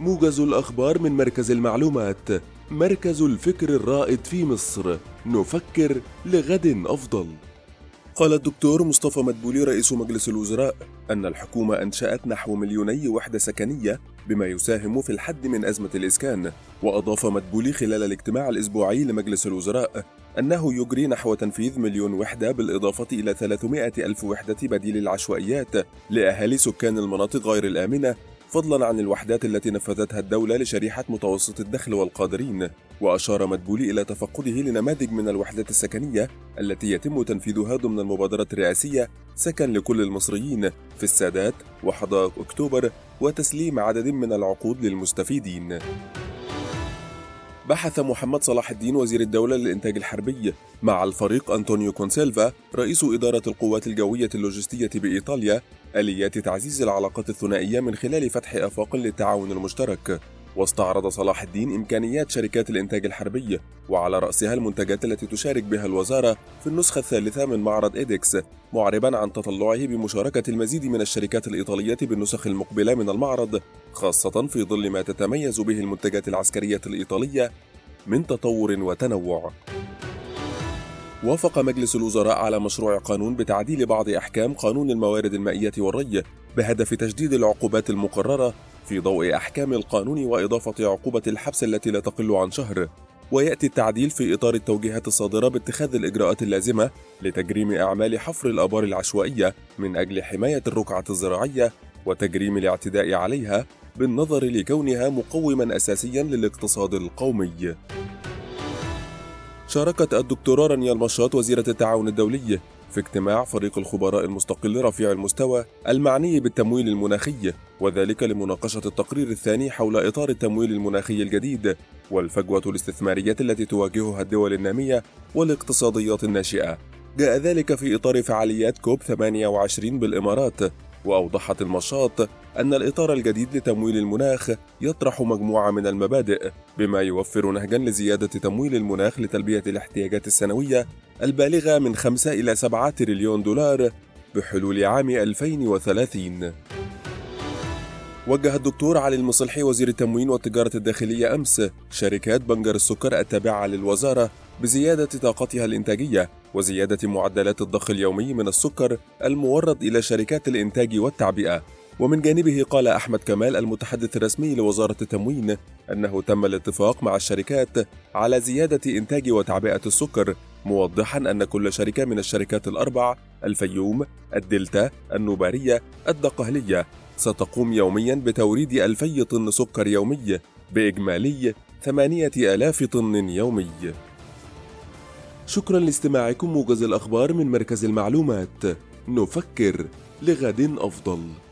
موجز الأخبار من مركز المعلومات مركز الفكر الرائد في مصر. نفكر لغد أفضل. قال الدكتور مصطفى مدبولي رئيس مجلس الوزراء أن الحكومة أنشأت نحو مليوني وحدة سكنية بما يساهم في الحد من أزمة الإسكان. وأضاف مدبولي خلال الاجتماع الأسبوعي لمجلس الوزراء أنه يجري نحو تنفيذ مليون وحدة بالإضافة إلى 300 ألف وحدة بديل العشوائيات لأهالي سكان المناطق غير الآمنة فضلا عن الوحدات التي نفذتها الدولة لشريحة متوسط الدخل والقادرين وأشار مدبولي إلى تفقده لنماذج من الوحدات السكنية التي يتم تنفيذها ضمن المبادرة الرئاسية سكن لكل المصريين في السادات وحدائق أكتوبر وتسليم عدد من العقود للمستفيدين. بحث محمد صلاح الدين وزير الدولة للإنتاج الحربي مع الفريق أنطونيو كونسيلفا رئيس إدارة القوات الجوية اللوجستية بإيطاليا آليات تعزيز العلاقات الثنائية من خلال فتح آفاق للتعاون المشترك. واستعرض صلاح الدين إمكانيات شركات الإنتاج الحربي وعلى رأسها المنتجات التي تشارك بها الوزارة في النسخة الثالثة من معرض إيدكس معربا عن تطلعه بمشاركة المزيد من الشركات الإيطالية بالنسخ المقبلة من المعرض خاصة في ظل ما تتميز به المنتجات العسكرية الإيطالية من تطور وتنوع. وافق مجلس الوزراء على مشروع قانون بتعديل بعض أحكام قانون الموارد المائية والري بهدف تجديد العقوبات المقررة في ضوء أحكام القانون وإضافة عقوبة الحبس التي لا تقل عن شهر ويأتي التعديل في إطار التوجيهات الصادرة باتخاذ الإجراءات اللازمة لتجريم أعمال حفر الآبار العشوائية من أجل حماية الرقعة الزراعية وتجريم الاعتداء عليها بالنظر لكونها مقوما أساسيا للاقتصاد القومي. شاركت الدكتورة رانيا المشاط وزيرة التعاون الدولي في اجتماع فريق الخبراء المستقل رفيع المستوى المعني بالتمويل المناخي وذلك لمناقشة التقرير الثاني حول إطار التمويل المناخي الجديد والفجوة الاستثمارية التي تواجهها الدول النامية والاقتصاديات الناشئة. جاء ذلك في إطار فعاليات كوب 28 بالإمارات وأوضحت المشاط أن الإطار الجديد لتمويل المناخ يطرح مجموعة من المبادئ بما يوفر نهجا لزيادة تمويل المناخ لتلبية الاحتياجات السنوية البالغة من 5 إلى 7 تريليون دولار بحلول عام 2030 وجه الدكتور علي المصلحي وزير التموين والتجارة الداخلية أمس شركات بنجر السكر التابعة للوزارة بزيادة طاقتها الإنتاجية وزيادة معدلات الضخ اليومي من السكر المورد إلى شركات الإنتاج والتعبئة. ومن جانبه قال أحمد كمال المتحدث الرسمي لوزارة التموين أنه تم الاتفاق مع الشركات على زيادة إنتاج وتعبئة السكر موضحا أن كل شركة من الشركات الأربع الفيوم، الدلتا، النوبارية، الدقهلية ستقوم يوميا بتوريد ألفي طن سكر يومي بإجمالي ثمانية آلاف طن يومي. شكرا لاستماعكم موجز الأخبار من مركز المعلومات. نفكر لغد أفضل.